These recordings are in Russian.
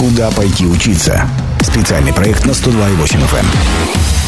Куда пойти учиться? Специальный проект на 102,8 FM.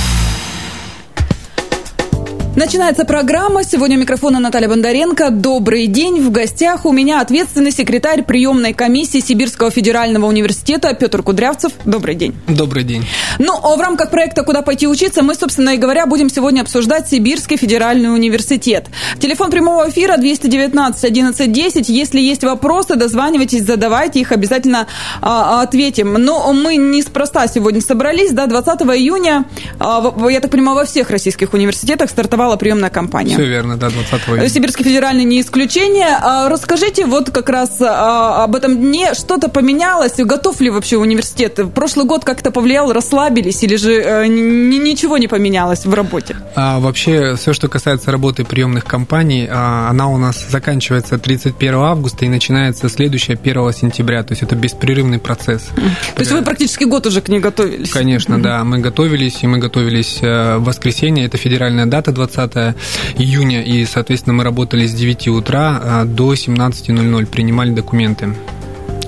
Начинается программа. Сегодня у микрофона Наталья Бондаренко. Добрый день. В гостях у меня ответственный секретарь приемной комиссии Сибирского федерального университета Петр Кудрявцев. Добрый день. Добрый день. Ну, а в рамках проекта «Куда пойти учиться» мы, собственно и говоря, будем сегодня обсуждать Сибирский федеральный университет. Телефон прямого эфира 219 11 10. Если есть вопросы, дозванивайтесь, задавайте их, обязательно а, ответим. Но мы неспроста сегодня собрались, да, 20 июня, а, я так понимаю, во всех российских университетах стартовал стартовала приемная кампания. Все верно, да, 20 июня. Сибирский федеральный не исключение. А, расскажите вот как раз а, об этом дне. Что-то поменялось? Готов ли вообще университет? Прошлый год как-то повлиял, расслабились или же э, ничего не поменялось в работе? А, вообще, все, что касается работы приемных компаний, а, она у нас заканчивается 31 августа и начинается следующее 1 сентября. То есть это беспрерывный процесс. То есть вы практически год уже к ней готовились? Конечно, да. Мы готовились, и мы готовились э, в воскресенье. Это федеральная дата 20 20 июня, и, соответственно, мы работали с 9 утра а, до 17.00, принимали документы.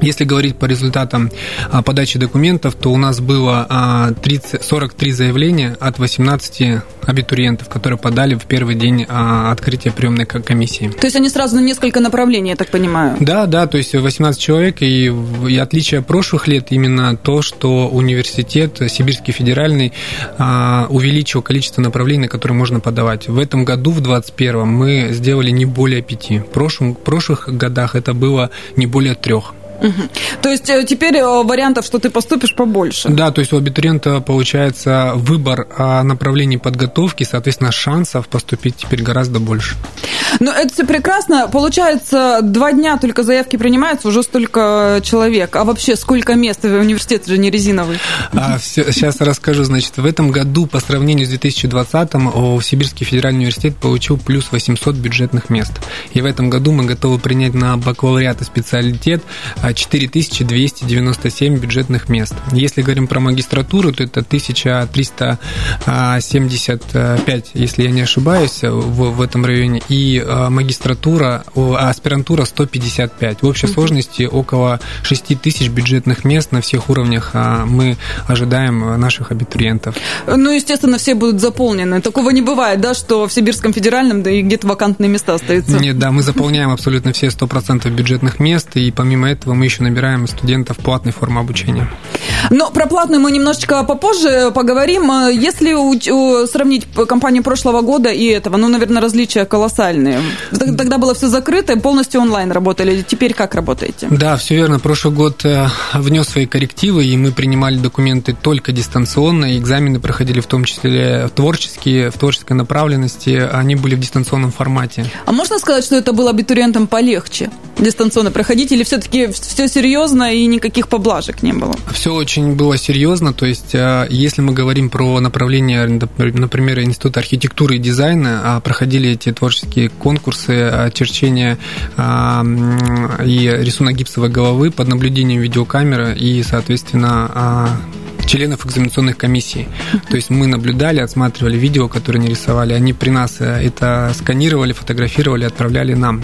Если говорить по результатам а, подачи документов, то у нас было 30, а, 43 заявления от 18 абитуриентов, которые подали в первый день а, открытия приемной комиссии. То есть они сразу на несколько направлений, я так понимаю? Да, да, то есть 18 человек, и, и отличие прошлых лет именно то, что университет Сибирский федеральный увеличил количество направлений, которые можно подавать. В этом году, в 2021, мы сделали не более пяти. В, прошлом, в прошлых годах это было не более трех. Угу. То есть э, теперь э, вариантов, что ты поступишь, побольше. Да, то есть у абитуриента получается выбор а, направлений подготовки, соответственно, шансов поступить теперь гораздо больше. Ну, это все прекрасно. Получается, два дня только заявки принимаются, уже столько человек. А вообще, сколько мест? Университет же не резиновый. А, все, сейчас расскажу. Значит, в этом году по сравнению с 2020-м Сибирский федеральный университет получил плюс 800 бюджетных мест. И в этом году мы готовы принять на бакалавриат и специалитет 4297 бюджетных мест. Если говорим про магистратуру, то это 1375, если я не ошибаюсь, в, в этом районе. И а, магистратура, аспирантура 155. В общей сложности около 6 тысяч бюджетных мест на всех уровнях а, мы ожидаем наших абитуриентов. Ну, естественно, все будут заполнены. Такого не бывает, да, что в Сибирском федеральном да и где-то вакантные места остаются? Нет, да, мы заполняем абсолютно все 100% бюджетных мест, и помимо этого мы еще набираем студентов платной формы обучения. Но про платную мы немножечко попозже поговорим. Если сравнить компанию прошлого года и этого, ну, наверное, различия колоссальные. Тогда было все закрыто, полностью онлайн работали. Теперь как работаете? Да, все верно. Прошлый год э, внес свои коррективы, и мы принимали документы только дистанционно, экзамены проходили в том числе творческие, в творческой направленности, они были в дистанционном формате. А можно сказать, что это было абитуриентам полегче дистанционно проходить, или все-таки все серьезно и никаких поблажек не было? Все очень было серьезно, то есть э, если мы говорим про направление, например, Института архитектуры и дизайна, а проходили эти творческие конкурсы а, и рисунок гипсовой головы под наблюдением видеокамеры и, соответственно, а, членов экзаменационных комиссий. То есть мы наблюдали, отсматривали видео, которые они рисовали, они при нас э, это сканировали, фотографировали, отправляли нам.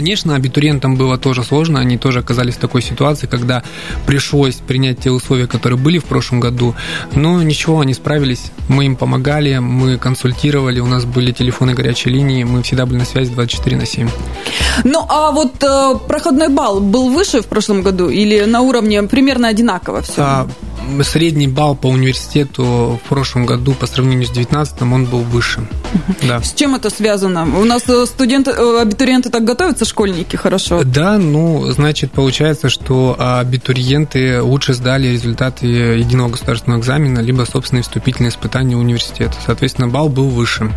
Конечно, абитуриентам было тоже сложно, они тоже оказались в такой ситуации, когда пришлось принять те условия, которые были в прошлом году, но ничего, они справились, мы им помогали, мы консультировали, у нас были телефоны горячей линии, мы всегда были на связи 24 на 7. Ну, а вот э, проходной балл был выше в прошлом году или на уровне примерно одинаково все? А, средний балл по университету в прошлом году по сравнению с 19 он был выше. Да. С чем это связано? У нас э, студенты, э, абитуриенты так готовятся, школьники, хорошо? Да, ну, значит, получается, что абитуриенты лучше сдали результаты единого государственного экзамена, либо собственные вступительные испытания университета. Соответственно, балл был выше.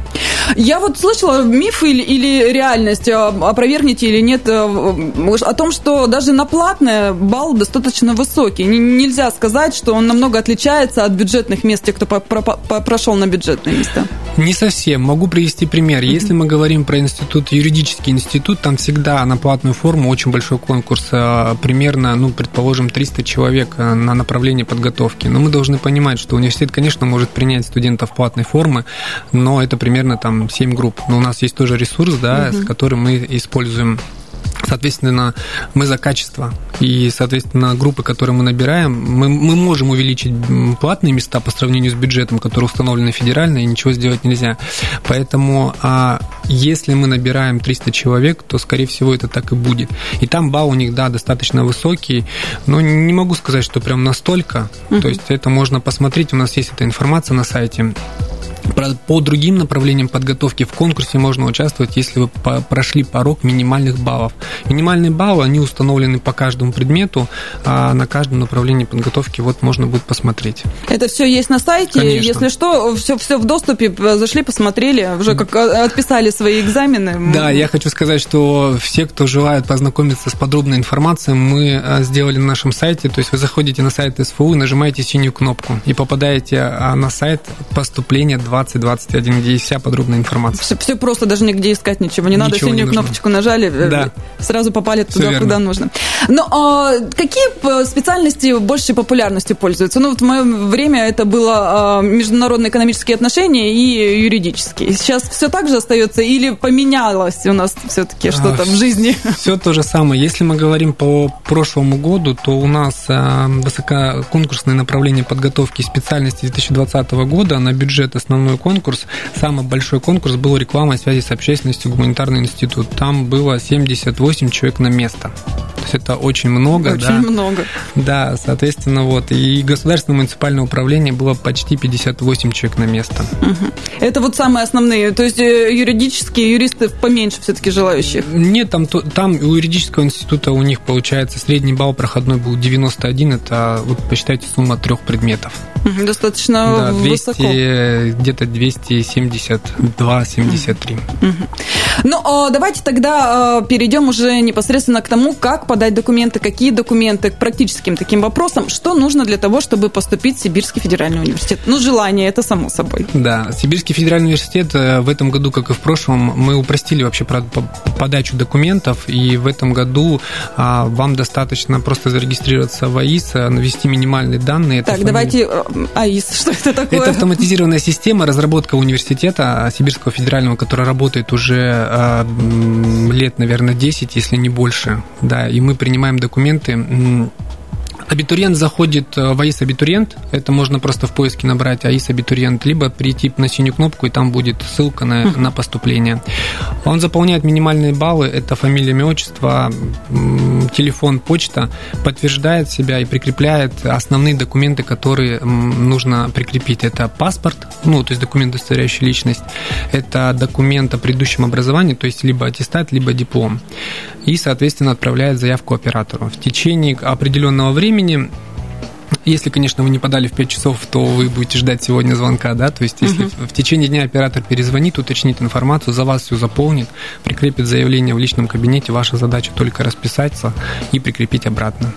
Я вот слышала миф или, или реальность, а, опровергните или нет, э, о том, что даже на платное балл достаточно высокий. Нельзя сказать, что он намного отличается от бюджетных мест, тех, кто прошел на бюджетные места. Не совсем. Могу привести пример. Если мы говорим про институт, юридический институт, там всегда на платную форму очень большой конкурс. А, примерно, ну, предположим, 300 человек а, на направление подготовки. Но мы должны понимать, что университет, конечно, может принять студентов платной формы, но это примерно там 7 групп. Но у нас есть тоже ресурс, да, угу. с которым мы используем Соответственно, мы за качество. И, соответственно, группы, которые мы набираем, мы, мы можем увеличить платные места по сравнению с бюджетом, который установлен федерально, и ничего сделать нельзя. Поэтому, а, если мы набираем 300 человек, то, скорее всего, это так и будет. И там балл у них, да, достаточно высокий, но не могу сказать, что прям настолько. Uh-huh. То есть это можно посмотреть, у нас есть эта информация на сайте. По другим направлениям подготовки в конкурсе можно участвовать, если вы прошли порог минимальных баллов. Минимальные баллы, они установлены по каждому предмету, а на каждом направлении подготовки вот можно будет посмотреть. Это все есть на сайте, Конечно. если что, все, все в доступе, зашли, посмотрели, уже как а, отписали свои экзамены. Да, я хочу сказать, что все, кто желает познакомиться с подробной информацией, мы а, сделали на нашем сайте, то есть вы заходите на сайт СФУ, нажимаете синюю кнопку и попадаете а, на сайт поступления 2021, где есть вся подробная информация. Все, все просто, даже нигде искать ничего не надо. Ничего Синюю не кнопочку нажали, э, да. сразу попали туда, куда нужно. Но а, какие специальности большей популярностью пользуются? Ну, вот в мое время это было а, международные экономические отношения и юридические. Сейчас все так же остается или поменялось у нас все-таки что-то а, в жизни? Все то же самое. Если мы говорим по прошлому году, то у нас а, высококонкурсное направление подготовки специальности 2020 года на бюджет основной основной конкурс, самый большой конкурс был реклама связи с общественностью гуманитарный институт. Там было 78 человек на место. То есть это очень много. Очень да. много. Да, соответственно, вот. И государственное муниципальное управление было почти 58 человек на место. Угу. Это вот самые основные. То есть э, юридические юристы поменьше все-таки желающих? Нет, там, там у юридического института у них получается средний балл проходной был 91. Это, вот посчитайте, сумма трех предметов. Достаточно да, 200, высоко. Где-то 272-73. Угу. Ну, а давайте тогда а, перейдем уже непосредственно к тому, как подать документы, какие документы, к практическим таким вопросам. Что нужно для того, чтобы поступить в Сибирский федеральный университет? Ну, желание, это само собой. Да, Сибирский федеральный университет э, в этом году, как и в прошлом, мы упростили вообще подачу документов, и в этом году а, вам достаточно просто зарегистрироваться в АИС, навести минимальные данные. Так, фамилия... давайте э, АИС, что это такое? Это автоматизированная система, разработка университета Сибирского федерального, которая работает уже а, лет, наверное, 10, если не больше. Да, и мы принимаем документы Абитуриент заходит э, в АИС абитуриент, это можно просто в поиске набрать АИС абитуриент, либо прийти на синюю кнопку, и там будет ссылка на, на поступление. Он заполняет минимальные баллы, это фамилия, имя, отчество, телефон, почта, подтверждает себя и прикрепляет основные документы, которые нужно прикрепить. Это паспорт, ну, то есть документ, удостоверяющий личность, это документ о предыдущем образовании, то есть либо аттестат, либо диплом. И, соответственно, отправляет заявку оператору. В течение определенного времени времени если, конечно, вы не подали в 5 часов, то вы будете ждать сегодня звонка, да, то есть если угу. в течение дня оператор перезвонит, уточнит информацию, за вас все заполнит, прикрепит заявление в личном кабинете, ваша задача только расписаться и прикрепить обратно.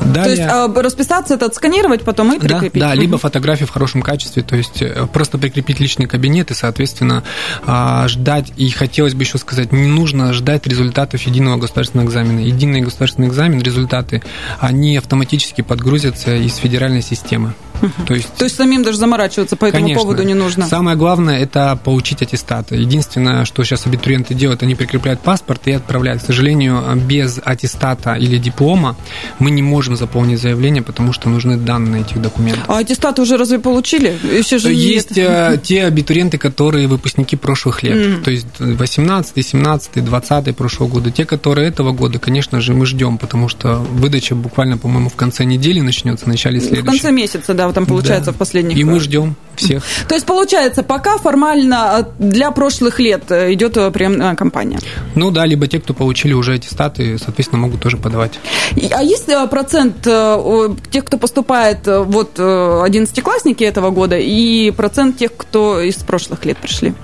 Далее... То есть а, расписаться это отсканировать потом и прикрепить? Да, да угу. либо фотографии в хорошем качестве, то есть э, просто прикрепить личный кабинет и, соответственно, а, ждать, и хотелось бы еще сказать, не нужно ждать результатов единого государственного экзамена. Единый государственный экзамен, результаты, они автоматически подгрузятся из федеральной системы. То есть, То есть самим даже заморачиваться по этому конечно. поводу не нужно. Самое главное это получить аттестат. Единственное, что сейчас абитуриенты делают, они прикрепляют паспорт и отправляют. К сожалению, без аттестата или диплома мы не можем заполнить заявление, потому что нужны данные этих документов. А аттестаты уже разве получили? Еще же Есть нет. Э, те абитуриенты, которые выпускники прошлых лет. Mm. То есть 18, 17, 20 прошлого года. Те, которые этого года, конечно же, мы ждем, потому что выдача буквально, по-моему, в конце недели начнется, в начале следующего. В конце месяца, да, там получается да. в последних... И мы ждем всех. То есть, получается, пока формально э, для прошлых лет э, идет э, приемная кампания? Ну да, либо те, кто получили уже аттестаты, соответственно, могут тоже подавать. А есть процент тех, кто поступает, вот, одиннадцатиклассники этого года, и процент тех, кто из прошлых лет пришли?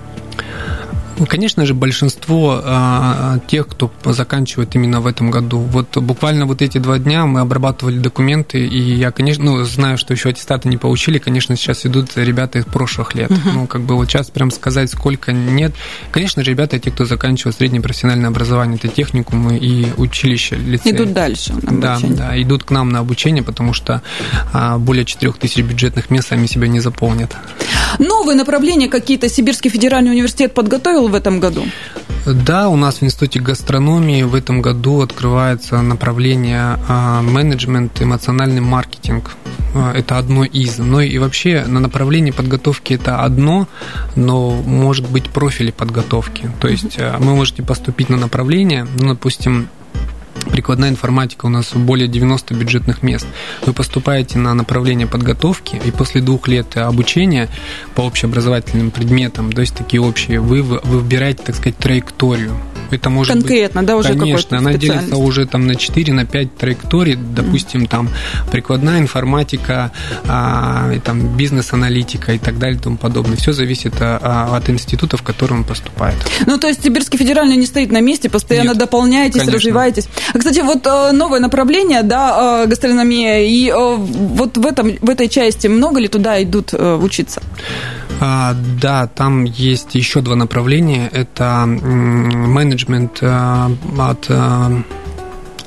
Ну, конечно же, большинство а, тех, кто заканчивает именно в этом году. Вот буквально вот эти два дня мы обрабатывали документы, и я, конечно, ну, знаю, что еще аттестаты не получили, конечно, сейчас идут ребята из прошлых лет. Uh-huh. Ну, как бы вот сейчас прям сказать, сколько нет. Конечно же, ребята, те, кто заканчивает среднее профессиональное образование, это техникумы и училища, лицеи. Идут дальше Да, да, идут к нам на обучение, потому что а, более 4 тысяч бюджетных мест сами себя не заполнят. Новые направления какие-то Сибирский федеральный университет подготовил в этом году? Да, у нас в Институте гастрономии в этом году открывается направление а, менеджмент, эмоциональный маркетинг. А, это одно из. Но и вообще на направлении подготовки это одно, но может быть профили подготовки. То есть а, вы можете поступить на направление, ну, допустим, прикладная информатика у нас более 90 бюджетных мест. Вы поступаете на направление подготовки, и после двух лет обучения по общеобразовательным предметам, то есть такие общие, вы, вы выбираете, так сказать, траекторию. Это может Конкретно, быть, да, уже Конечно, она делится уже там на 4, на 5 траекторий, допустим, mm. там прикладная информатика, а, там бизнес-аналитика и так далее и тому подобное. Все зависит а, от института, в который он поступает. Ну, то есть Сибирский федеральный не стоит на месте, постоянно Нет, дополняетесь, конечно. развиваетесь. А, кстати, вот э, новое направление, да, э, гастрономия, и э, вот в, этом, в этой части много ли туда идут учиться? А, да, там есть еще два направления. Это менеджмент от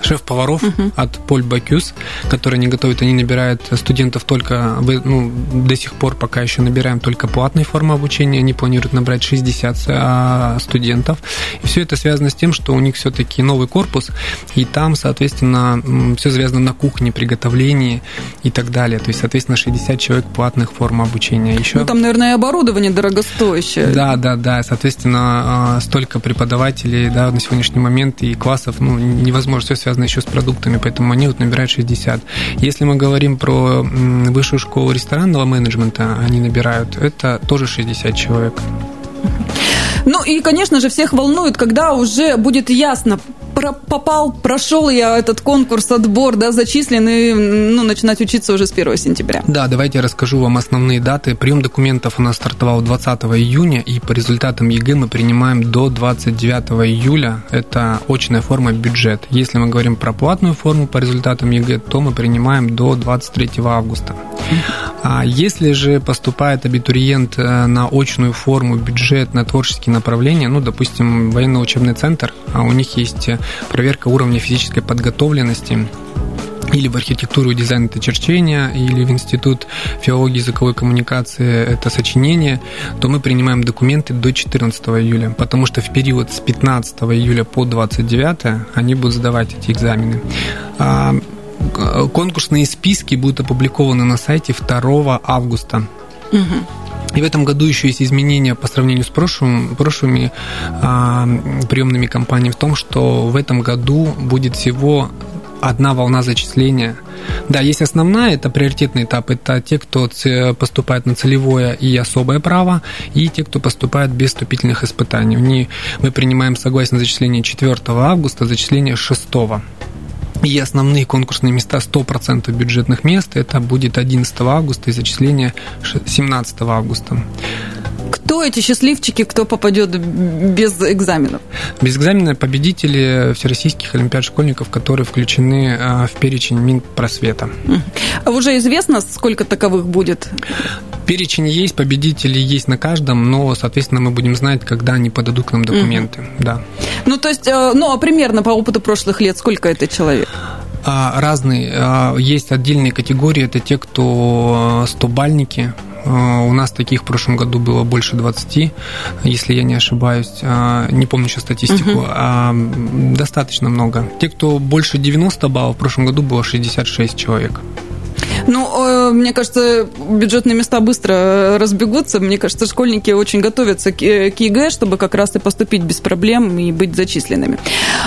шеф-поваров угу. от Поль Бакюс, которые они готовят, они набирают студентов только, ну, до сих пор пока еще набираем только платной формы обучения, они планируют набрать 60 а, студентов. И все это связано с тем, что у них все-таки новый корпус, и там, соответственно, все завязано на кухне, приготовлении и так далее. То есть, соответственно, 60 человек платных форм обучения. Еще... Ну, там, наверное, и оборудование дорогостоящее. Да, да, да. Соответственно, а, столько преподавателей да, на сегодняшний момент и классов, ну, невозможно все связано еще с продуктами, поэтому они вот набирают 60. Если мы говорим про высшую школу ресторанного менеджмента, они набирают, это тоже 60 человек. Ну и, конечно же, всех волнует, когда уже будет ясно, про попал, прошел я этот конкурс, отбор, да, зачислен, и ну, начинать учиться уже с 1 сентября. Да, давайте я расскажу вам основные даты. Прием документов у нас стартовал 20 июня, и по результатам ЕГЭ мы принимаем до 29 июля. Это очная форма бюджет. Если мы говорим про платную форму по результатам ЕГЭ, то мы принимаем до 23 августа. А если же поступает абитуриент э, на очную форму бюджет на творческие направления, ну, допустим, военно-учебный центр, а у них есть проверка уровня физической подготовленности или в архитектуру и дизайн это черчение, или в институт филологии языковой коммуникации это сочинение, то мы принимаем документы до 14 июля, потому что в период с 15 июля по 29 они будут сдавать эти экзамены. А, конкурсные списки будут опубликованы на сайте 2 августа. Угу. И в этом году еще есть изменения по сравнению с прошлым, прошлыми а, приемными кампаниями в том, что в этом году будет всего одна волна зачисления. Да, есть основная, это приоритетный этап, это те, кто поступает на целевое и особое право, и те, кто поступает без вступительных испытаний. Мы принимаем согласие на зачисление 4 августа, зачисление 6 и основные конкурсные места 100% бюджетных мест это будет 11 августа и зачисление 17 августа. Кто эти счастливчики, кто попадет без экзаменов? Без экзамена победители всероссийских олимпиад школьников, которые включены а, в перечень Минпросвета. А уже известно, сколько таковых будет? Перечень есть, победители есть на каждом, но, соответственно, мы будем знать, когда они подадут к нам документы. Угу. Да. Ну, то есть, э, ну, а примерно по опыту прошлых лет сколько это человек? А, разные. Есть отдельные категории, это те, кто 100-бальники, а, у нас таких в прошлом году было больше 20, если я не ошибаюсь. А, не помню сейчас статистику. Угу. Достаточно много. Те, кто больше 90 баллов, в прошлом году было 66 человек. Ну, э, мне кажется, бюджетные места быстро э, разбегутся. Мне кажется, школьники очень готовятся к э, ЕГЭ, чтобы как раз и поступить без проблем и быть зачисленными.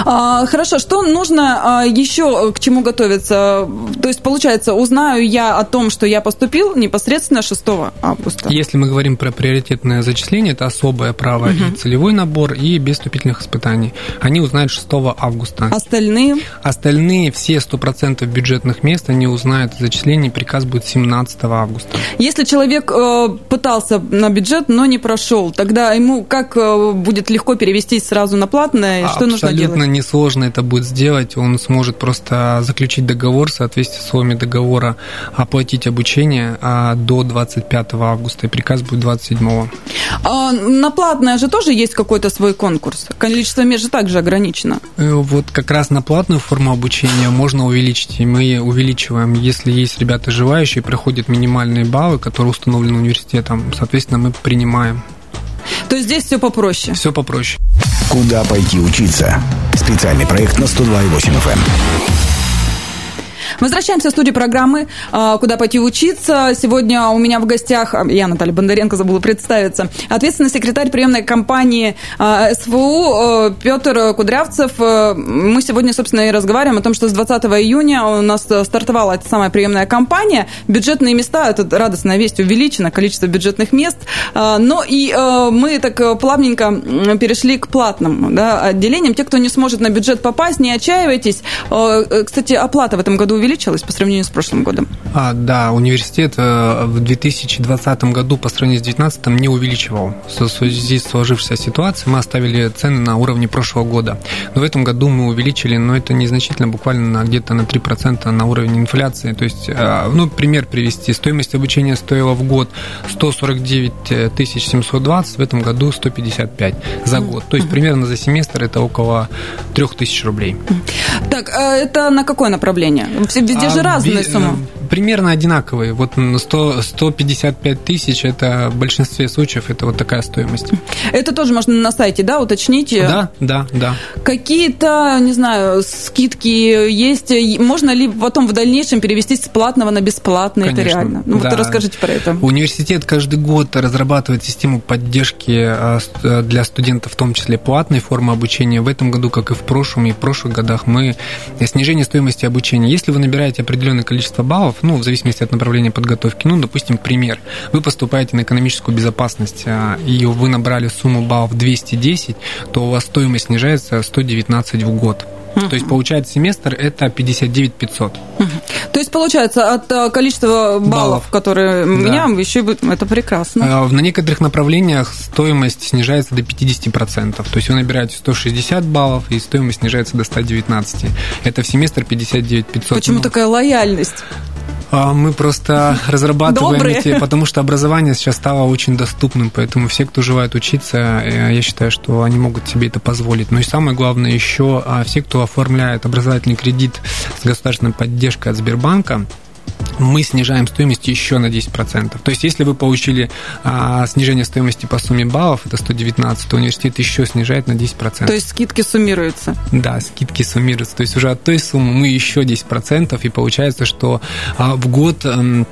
А, хорошо, что нужно а, еще к чему готовиться? То есть, получается, узнаю я о том, что я поступил непосредственно 6 августа. Если мы говорим про приоритетное зачисление, это особое право угу. и целевой набор, и без вступительных испытаний. Они узнают 6 августа. Остальные? Остальные, все 100% бюджетных мест, они узнают зачисление и приказ будет 17 августа. Если человек э, пытался на бюджет, но не прошел, тогда ему как э, будет легко перевестись сразу на платное? Что нужно делать? Абсолютно несложно это будет сделать. Он сможет просто заключить договор, в соответствии с условиями договора, оплатить обучение а до 25 августа, и приказ будет 27. А на платное же тоже есть какой-то свой конкурс? Количество мест же также ограничено. Э, вот как раз на платную форму обучения можно увеличить, и мы увеличиваем, если есть ребята ребята желающие проходят минимальные баллы, которые установлены университетом, соответственно, мы принимаем. То есть здесь все попроще? Все попроще. Куда пойти учиться? Специальный проект на 102,8 FM. Возвращаемся в студию программы а, «Куда пойти учиться». Сегодня у меня в гостях, а, я Наталья Бондаренко, забыла представиться, ответственный секретарь приемной компании а, СФУ Петр Кудрявцев. Мы сегодня, собственно, и разговариваем о том, что с 20 июня у нас стартовала эта самая приемная компания. Бюджетные места, это радостная весть, увеличено количество бюджетных мест. Но и мы так плавненько перешли к платным да, отделениям. Те, кто не сможет на бюджет попасть, не отчаивайтесь. Кстати, оплата в этом году увеличилось по сравнению с прошлым годом? А, да, университет э, в 2020 году по сравнению с 2019 не увеличивал. В связи с сложившейся ситуацией мы оставили цены на уровне прошлого года. Но в этом году мы увеличили, но это незначительно, буквально на где-то на 3% на уровень инфляции. То есть, э, ну, пример привести. Стоимость обучения стоила в год 149 720, в этом году 155 за год. То есть, примерно за семестр это около 3000 рублей. Так, а это на какое направление? Везде а, же разные суммы примерно одинаковые. Вот 100, 155 тысяч, это в большинстве случаев это вот такая стоимость. Это тоже можно на сайте, да, уточнить? Да, да, да. Какие-то, не знаю, скидки есть? Можно ли потом в дальнейшем перевести с платного на бесплатный? Конечно, это реально? Ну, да. вот расскажите про это. Университет каждый год разрабатывает систему поддержки а, для студентов, в том числе платной формы обучения. В этом году, как и в прошлом и в прошлых годах, мы снижение стоимости обучения. Если вы набираете определенное количество баллов, ну, в зависимости от направления подготовки. Ну, допустим, пример. Вы поступаете на экономическую безопасность, а, и вы набрали сумму баллов 210, то у вас стоимость снижается 119 в год. Uh-huh. То есть получается семестр это 59 500. Uh-huh. Есть получается от э, количества баллов, баллов. которые да. у меня еще будет, это прекрасно. На некоторых направлениях стоимость снижается до 50%. То есть вы набираете 160 баллов и стоимость снижается до 119. Это в семестр 59 500. Почему ну, такая лояльность? А, мы просто разрабатываем Добрые. эти, потому что образование сейчас стало очень доступным, поэтому все, кто желает учиться, э, я считаю, что они могут себе это позволить. Ну и самое главное еще, а, все, кто оформляет образовательный кредит с государственной поддержкой от Сбербанка, мы снижаем стоимость еще на 10%. То есть, если вы получили а, снижение стоимости по сумме баллов, это 119, то университет еще снижает на 10%. То есть, скидки суммируются? Да, скидки суммируются. То есть, уже от той суммы мы еще 10%, и получается, что а, в год... А,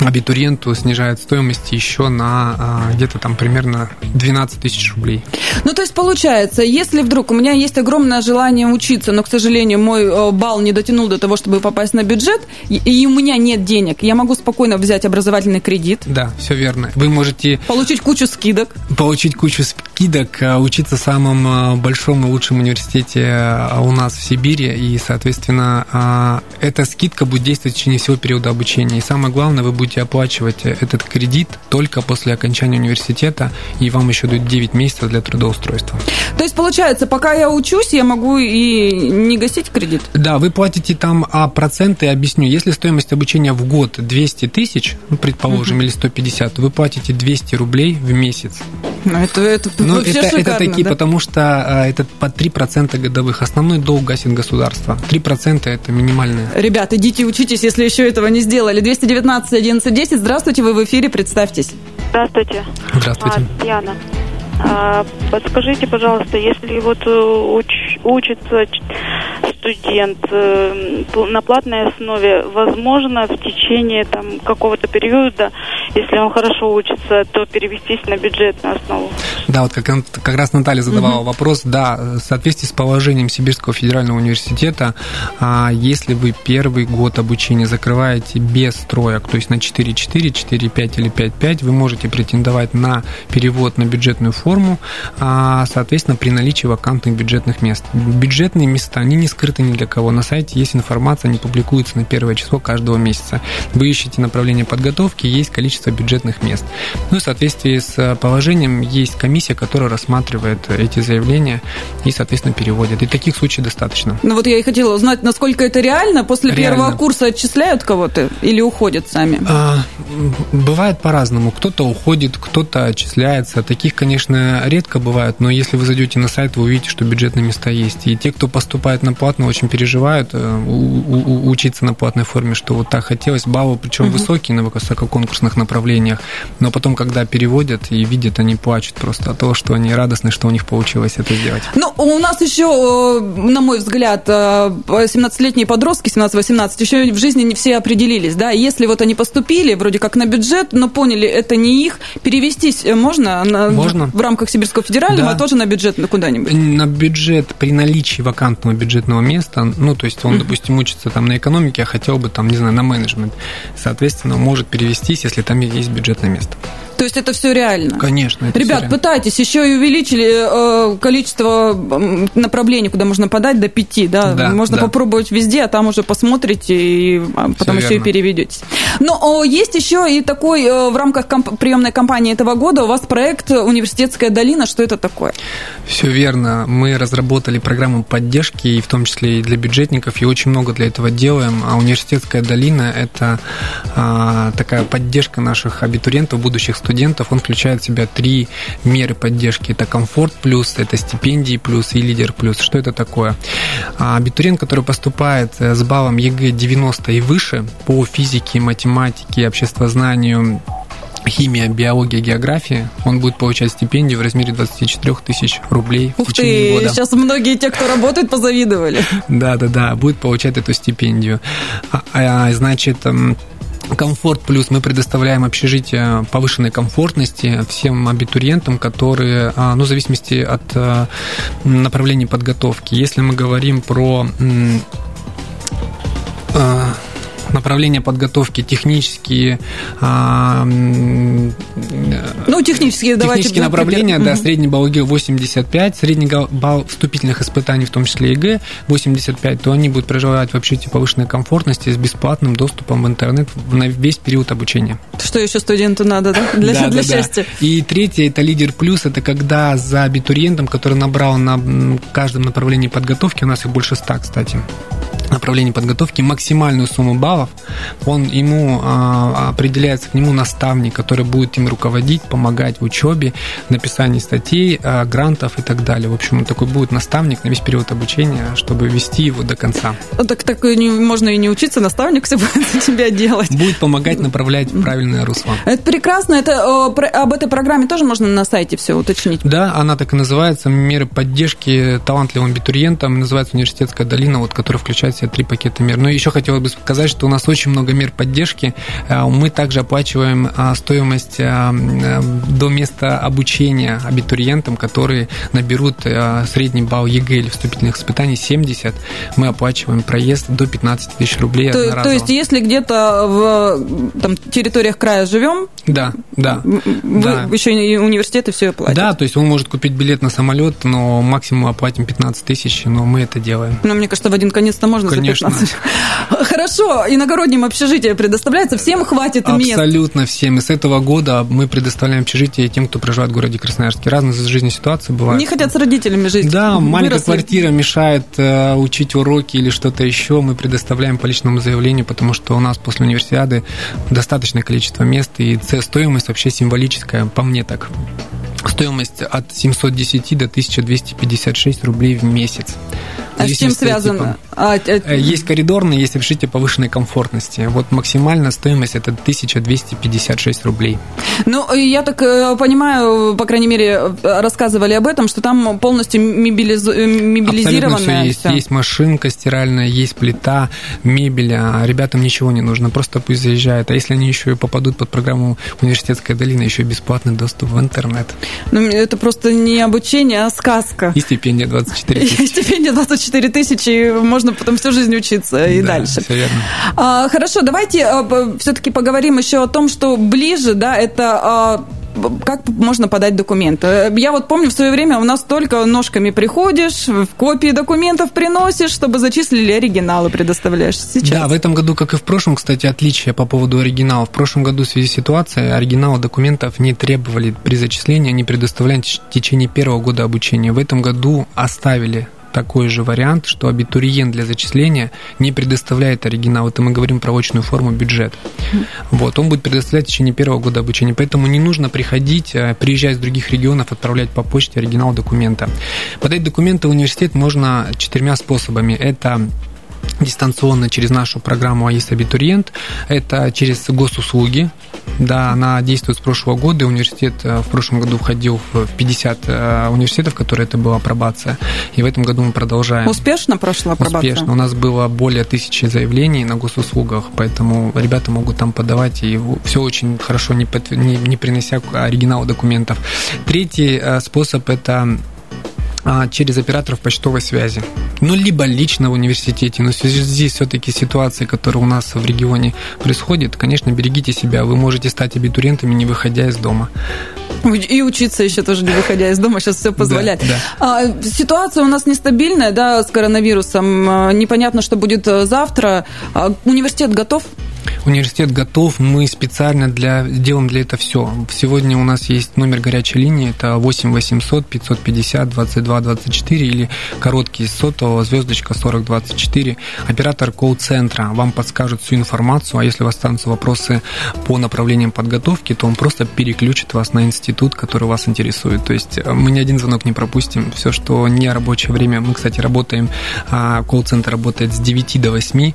абитуриенту снижает стоимость еще на а, где-то там примерно 12 тысяч рублей. Ну, то есть получается, если вдруг у меня есть огромное желание учиться, но, к сожалению, мой э, балл не дотянул до того, чтобы попасть на бюджет, и у меня нет денег, я могу спокойно взять образовательный кредит. Да, все верно. Вы можете... Получить кучу скидок. Получить кучу скидок, а, учиться в самом а, большом и лучшем университете у нас в Сибири, и, соответственно, эта скидка будет действовать в течение всего периода обучения. И самое главное, вы будете будете оплачивать этот кредит только после окончания университета, и вам еще дают 9 месяцев для трудоустройства. То есть, получается, пока я учусь, я могу и не гасить кредит? Да, вы платите там а проценты, объясню. Если стоимость обучения в год 200 тысяч, ну, предположим, uh-huh. или 150, вы платите 200 рублей в месяц. Ну, это, это Но это, шикарно, это такие, да? потому что а, это по 3% годовых. Основной долг гасит государство. 3% это минимальное. Ребят, идите учитесь, если еще этого не сделали. 219 1110. Здравствуйте, вы в эфире, представьтесь. Здравствуйте. Здравствуйте. А, Диана. А, подскажите, пожалуйста, если вот э, уч, учится студент э, на платной основе, возможно, в течение там какого-то периода, если он хорошо учится, то перевестись на бюджетную основу? Да, вот как, как раз Наталья задавала угу. вопрос. Да, в соответствии с положением Сибирского федерального университета, а, если вы первый год обучения закрываете без троек, то есть на 4.4, 4.5 или 5.5, вы можете претендовать на перевод на бюджетную форму форму, а, соответственно, при наличии вакантных бюджетных мест. Бюджетные места, они не скрыты ни для кого. На сайте есть информация, они публикуются на первое число каждого месяца. Вы ищете направление подготовки, есть количество бюджетных мест. Ну и в соответствии с положением есть комиссия, которая рассматривает эти заявления и, соответственно, переводит. И таких случаев достаточно. Ну вот я и хотела узнать, насколько это реально. После реально. первого курса отчисляют кого-то или уходят сами? А, бывает по-разному. Кто-то уходит, кто-то отчисляется. Таких, конечно, редко бывают, но если вы зайдете на сайт, вы увидите, что бюджетные места есть. И те, кто поступает на платно, очень переживают э, учиться на платной форме, что вот так хотелось. Баллы, причем угу. высокие на высококонкурсных направлениях, но потом, когда переводят и видят, они плачут просто от того, что они радостны, что у них получилось это сделать. Ну, у нас еще, на мой взгляд, 17-летние подростки, 17-18, еще в жизни не все определились, да, если вот они поступили вроде как на бюджет, но поняли, это не их, перевестись можно, можно. в рамках Сибирского федерального, да. а тоже на бюджет на куда-нибудь? На бюджет при наличии вакантного бюджетного места, ну, то есть он, допустим, учится там на экономике, а хотел бы там, не знаю, на менеджмент, соответственно, может перевестись, если там есть бюджетное место. То есть это все реально? Конечно. Ребят, реально. пытайтесь, еще и увеличили э, количество направлений, куда можно подать до пяти, да? да можно да. попробовать везде, а там уже посмотрите и а, потом все еще верно. и переведетесь. Но есть еще и такой э, в рамках комп- приемной кампании этого года у вас проект «Университетская долина». Что это такое? Все верно. Мы разработали программу поддержки, и в том числе и для бюджетников, и очень много для этого делаем. А «Университетская долина» – это а, такая поддержка наших абитуриентов, будущих студентов, он включает в себя три меры поддержки. Это комфорт плюс, это стипендии плюс и лидер плюс. Что это такое? А, абитуриент, который поступает э, с баллом ЕГЭ 90 и выше по физике, математике, обществознанию, химия, биология, география, он будет получать стипендию в размере 24 тысяч рублей Ух в течение ты, года. сейчас многие те, кто работает, позавидовали. Да, да, да, будет получать эту стипендию. А, а, значит, Комфорт плюс мы предоставляем общежитие повышенной комфортности всем абитуриентам, которые, а, ну, в зависимости от а, направления подготовки. Если мы говорим про а, направления подготовки технические. А, ну, технические, давайте. Технические направления, да, средний балл ЕГЭ 85, средний балл вступительных испытаний, в том числе ЕГЭ 85, то они будут проживать в общежитии повышенной комфортности с бесплатным доступом в интернет на весь период обучения. Что еще студенту надо, да? Для, да, для да, счастья. Да. И третье, это лидер плюс, это когда за абитуриентом, который набрал на каждом направлении подготовки, у нас их больше ста, кстати, направлений подготовки максимальную сумму баллов, он ему а, определяется к нему наставник, который будет им руководить, помогать в учебе, написании статей, а, грантов и так далее. В общем, он такой будет наставник на весь период обучения, чтобы вести его до конца. Ну, так так не, можно и не учиться, наставник все будет за тебя делать. Будет помогать направлять в правильное русло. Это прекрасно. Это об этой программе тоже можно на сайте все уточнить. Да, она так и называется. Меры поддержки талантливым абитуриентам. Называется университетская долина, вот, которая включает в себя три пакета мер. Но еще хотелось бы сказать, что у нас очень много мер поддержки. Э, мы также оплачиваем э, стоимость э, до места обучения абитуриентам, которые наберут средний балл ЕГЭ или вступительных испытаний 70. Мы оплачиваем проезд до 15 тысяч рублей то, то есть, если где-то в там, территориях края живем, да, да, вы да. еще и университеты все платят. Да, то есть он может купить билет на самолет, но максимум оплатим 15 тысяч, но мы это делаем. Ну, мне кажется, в один конец-то можно Конечно. за 15. Хорошо, иногородним общежитие предоставляется, всем хватит мест. Абсолютно всем. И с этого года мы предоставляем общежитие тем, кто проживает в городе Красноярске. Разные жизни ситуации бывают. Не хотят с родителями жить. Да, маленькая квартира мешает э, учить уроки или что-то еще. Мы предоставляем по личному заявлению, потому что у нас после универсиады достаточное количество мест, и стоимость вообще символическая, по мне так. Стоимость от 710 до 1256 рублей в месяц. А с чем связано? А, а... Есть коридорные, есть общежитие повышенной комфортности. Вот максимальная стоимость это 1256 рублей. Ну, я так э, понимаю, по крайней мере, рассказывали об этом, что там полностью мебилиз... мебилизированная. Абсолютно все есть. Все. Есть машинка стиральная, есть плита, мебель. А ребятам ничего не нужно, просто пусть заезжают. А если они еще и попадут под программу «Университетская долина», еще бесплатный доступ в интернет. Ну, это просто не обучение, а сказка. И стипендия 24 тысячи. И стипендия 24 тысячи, можно потом всю жизнь учиться и да, дальше. Все верно. А, хорошо, давайте а, все-таки поговорим еще о том, что ближе, да, это а, как можно подать документы? Я вот помню, в свое время у нас только ножками приходишь, в копии документов приносишь, чтобы зачислили оригиналы, предоставляешь сейчас. Да, в этом году, как и в прошлом, кстати, отличие по поводу оригинала. В прошлом году в связи с ситуацией оригиналы документов не требовали при зачислении, они предоставляли в течение первого года обучения. В этом году оставили такой же вариант, что абитуриент для зачисления не предоставляет оригинал. Это мы говорим про очную форму бюджет. Вот, он будет предоставлять в течение первого года обучения. Поэтому не нужно приходить, э, приезжать из других регионов, отправлять по почте оригинал документа. Подать документы в университет можно четырьмя способами. Это дистанционно через нашу программу АИС Абитуриент, это через госуслуги, Да, она действует с прошлого года. Университет э, в прошлом году входил в 50 э, университетов, которые это была апробация. И в этом году мы продолжаем. Успешно прошла апробация? Успешно. У нас было более тысячи заявлений на госуслугах, поэтому ребята могут там подавать, и все очень хорошо, не, под, не, не принося оригинала документов. Третий э, способ – это через операторов почтовой связи. Ну, либо лично в университете, но в связи с все-таки ситуацией, которая у нас в регионе происходит, конечно, берегите себя. Вы можете стать абитуриентами, не выходя из дома. И учиться еще тоже не выходя из дома, сейчас все позволяет. Да, да. А, ситуация у нас нестабильная, да, с коронавирусом. А, непонятно, что будет э, завтра. А, университет готов? Университет готов, мы специально для, делаем для этого все. Сегодня у нас есть номер горячей линии, это 8 800 550 22 24 или короткий сотового звездочка 40 24. Оператор колл-центра вам подскажет всю информацию, а если у вас останутся вопросы по направлениям подготовки, то он просто переключит вас на институт, который вас интересует. То есть э, мы ни один звонок не пропустим. Все, что не рабочее время, мы, кстати, работаем, а колл-центр работает с 9 до 8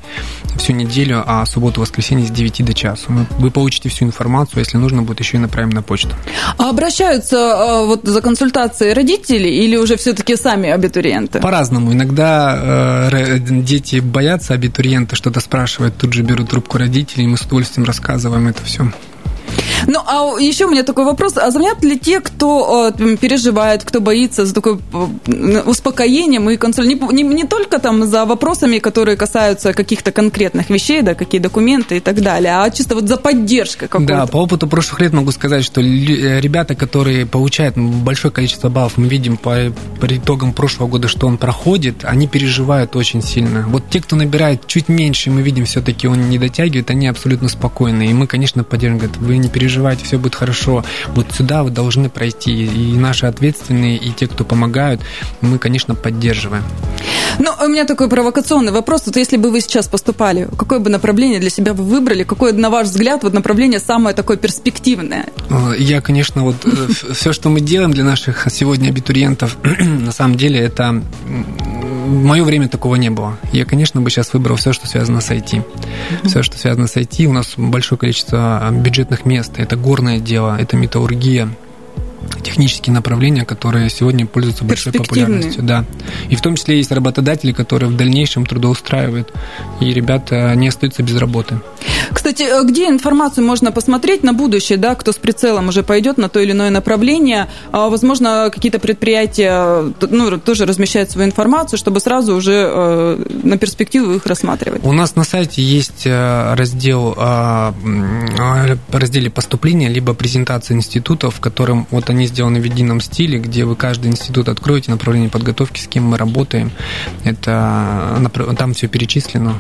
всю неделю, а субботу, воскресенье с 9 до часу. Вы получите всю информацию, если нужно будет, еще и направим на почту. А обращаются а, вот за консультацией родители или уже все-таки сами абитуриенты? По-разному. Иногда э, дети боятся абитуриента, что-то спрашивают, тут же берут трубку родителей, и мы с удовольствием рассказываем это все. Ну, а еще у меня такой вопрос. А звонят ли те, кто э, переживает, кто боится за такое э, успокоением и консуль... Не, не, не только там за вопросами, которые касаются каких-то конкретных вещей, да, какие документы и так далее, а чисто вот за поддержкой какой-то. Да, по опыту прошлых лет могу сказать, что э, ребята, которые получают большое количество баллов, мы видим по, по итогам прошлого года, что он проходит, они переживают очень сильно. Вот те, кто набирает чуть меньше, мы видим, все-таки он не дотягивает, они абсолютно спокойны. И мы, конечно, поддерживаем, говорят, вы не переживайте, все будет хорошо. Вот сюда вы должны пройти. И наши ответственные, и те, кто помогают, мы, конечно, поддерживаем. Ну, у меня такой провокационный вопрос. Вот если бы вы сейчас поступали, какое бы направление для себя вы выбрали? Какое, на ваш взгляд, вот направление самое такое перспективное? Э, я, конечно, вот э, все, что мы делаем для наших сегодня абитуриентов, на самом деле это в мое время такого не было. Я, конечно, бы сейчас выбрал все, что связано с IT. Все, что связано с IT. У нас большое количество бюджетных мест. Это горное дело, это металлургия, технические направления, которые сегодня пользуются большой популярностью. Да. И в том числе есть работодатели, которые в дальнейшем трудоустраивают, и ребята не остаются без работы. Кстати, э, где информацию можно посмотреть на будущее, да, кто с прицелом уже пойдет на то или иное направление? А, возможно, какие-то предприятия ну, тоже размещают свою информацию, чтобы сразу уже э, на перспективу их рассматривать. У нас на сайте есть э, раздел а, разделе поступления, либо презентация институтов, в котором вот они сделаны в едином стиле, где вы каждый институт откроете, направление подготовки, с кем мы работаем. Это там все перечислено,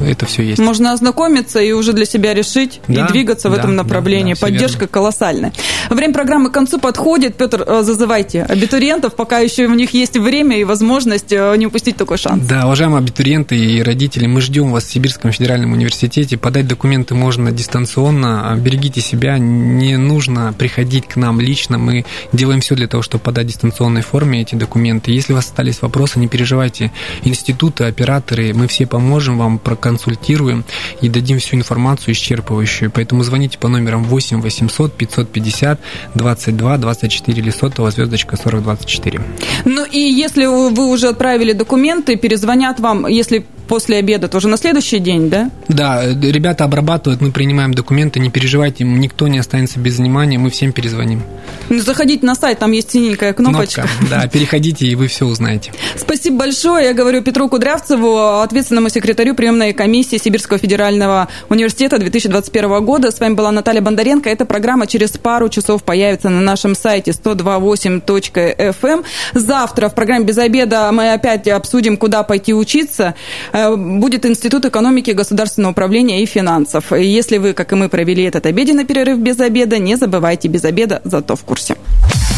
это все есть. Можно ознакомиться и уже для себя решить да, и двигаться да, в этом направлении. Да, да, Поддержка колоссальная. Время программы к концу подходит. Петр, э, зазывайте абитуриентов, пока еще у них есть время и возможность э, не упустить такой шанс. Да, уважаемые абитуриенты и родители, мы ждем вас в Сибирском федеральном университете. Подать документы можно дистанционно. Берегите себя, не нужно приходить к нам лично. Мы делаем все для того, чтобы подать в дистанционной форме эти документы. Если у вас остались вопросы, не переживайте. Институты, операторы, мы все поможем вам, проконсультируем и дадим всю информацию исчерпывающую. Поэтому звоните по номерам 8 800 550 22 24 или сотового звездочка 4024. Ну и если вы уже отправили документы, перезвонят вам, если после обеда тоже на следующий день, да? Да, ребята обрабатывают, мы принимаем документы, не переживайте, никто не останется без внимания, мы всем перезвоним. Ну, заходите на сайт, там есть синенькая кнопочка. Кнопка, да, переходите, и вы все узнаете. Спасибо большое. Я говорю Петру Кудрявцеву, ответственному секретарю приемной комиссии Сибирского федерального университета 2021 года. С вами была Наталья Бондаренко. Эта программа через пару часов появится на нашем сайте 128.fm. Эм. Завтра в программе «Без обеда» мы опять обсудим, куда пойти учиться. Э, будет Институт экономики, государственного управления и финансов. Если вы, как и мы, провели этот обеденный перерыв без обеда, не забывайте без обеда, зато в курсе.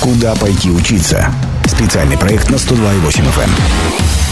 Куда пойти учиться? Специальный проект на 102,8 FM.